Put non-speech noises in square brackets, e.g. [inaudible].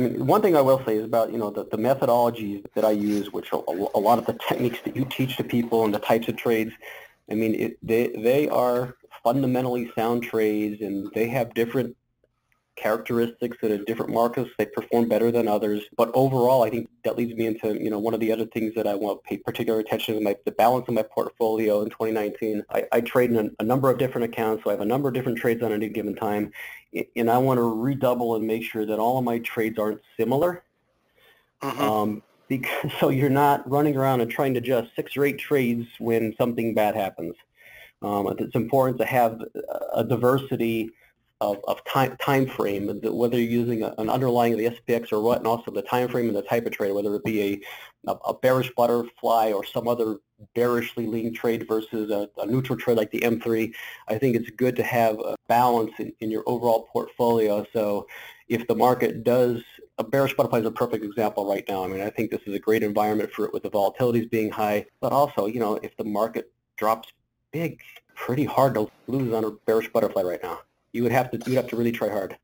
One thing I will say is about you know the, the methodologies that I use, which a, a lot of the [laughs] techniques that you teach to people and the types of trades. I mean, it, they they are fundamentally sound trades, and they have different characteristics that in different markets they perform better than others. But overall, I think that leads me into you know one of the other things that I want to pay particular attention to my the balance of my portfolio in 2019. I, I trade in a, a, number of different accounts, so I have a number of different trades on any given time, and I want to redouble and make sure that all of my trades aren't similar. Mm-hmm. Um, because, [laughs] so you're not running around and trying to adjust six or eight trades when something bad happens. Um, it's important to have a diversity of, of time time frame, whether you're using a, an underlying of the SPX or what, and also the time frame and the type of trade, whether it be a, a, bearish butterfly or some other bearishly lean trade versus a, a, neutral trade like the M3. I think it's good to have a balance in, in your overall portfolio. So if the market does, a bearish butterfly is a perfect example right now. I mean, I think this is a great environment for it with the volatilities being high, but also, you know, if the market drops big, pretty hard to lose on a bearish butterfly right now you would have to you'd have to really try hard.